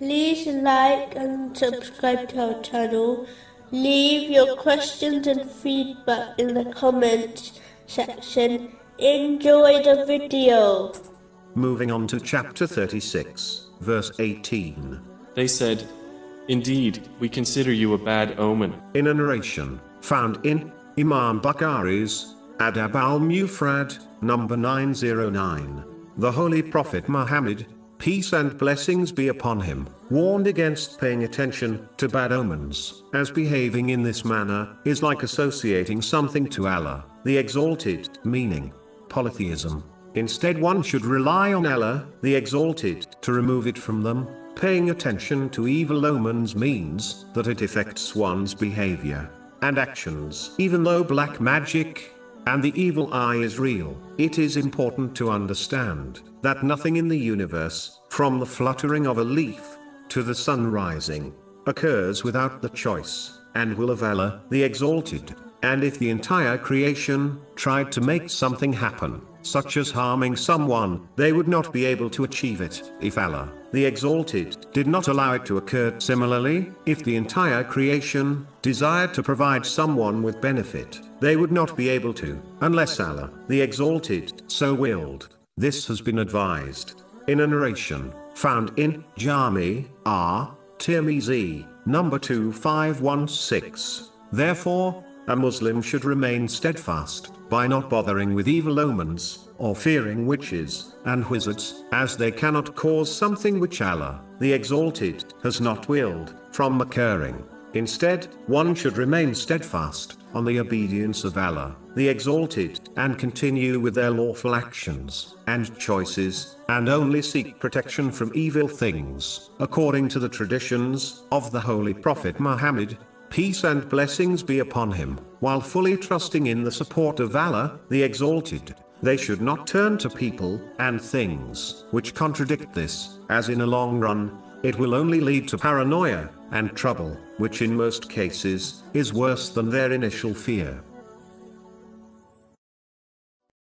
like and subscribe to our channel. Leave your questions and feedback in the comments section. Enjoy the video. Moving on to chapter 36, verse 18. They said, Indeed, we consider you a bad omen. In a narration found in Imam Bukhari's Adab al Mufrad, number 909, the Holy Prophet Muhammad, peace and blessings be upon him, warned against paying attention to bad omens, as behaving in this manner is like associating something to Allah, the Exalted, meaning polytheism. Instead, one should rely on Allah, the Exalted, to remove it from them. Paying attention to evil omens means that it affects one's behavior and actions. Even though black magic and the evil eye is real, it is important to understand that nothing in the universe, from the fluttering of a leaf to the sun rising, occurs without the choice and will of Allah, the Exalted. And if the entire creation tried to make something happen, such as harming someone, they would not be able to achieve it, if Allah, the Exalted, did not allow it to occur. Similarly, if the entire creation desired to provide someone with benefit, they would not be able to, unless Allah, the Exalted, so willed. This has been advised in a narration found in Jami R. Tirmizi, number 2516. Therefore, a Muslim should remain steadfast by not bothering with evil omens or fearing witches and wizards, as they cannot cause something which Allah, the Exalted, has not willed from occurring. Instead, one should remain steadfast on the obedience of Allah, the Exalted, and continue with their lawful actions and choices, and only seek protection from evil things, according to the traditions of the Holy Prophet Muhammad, peace and blessings be upon him, while fully trusting in the support of Allah, the Exalted. They should not turn to people and things which contradict this, as in a long run, it will only lead to paranoia and trouble, which in most cases is worse than their initial fear.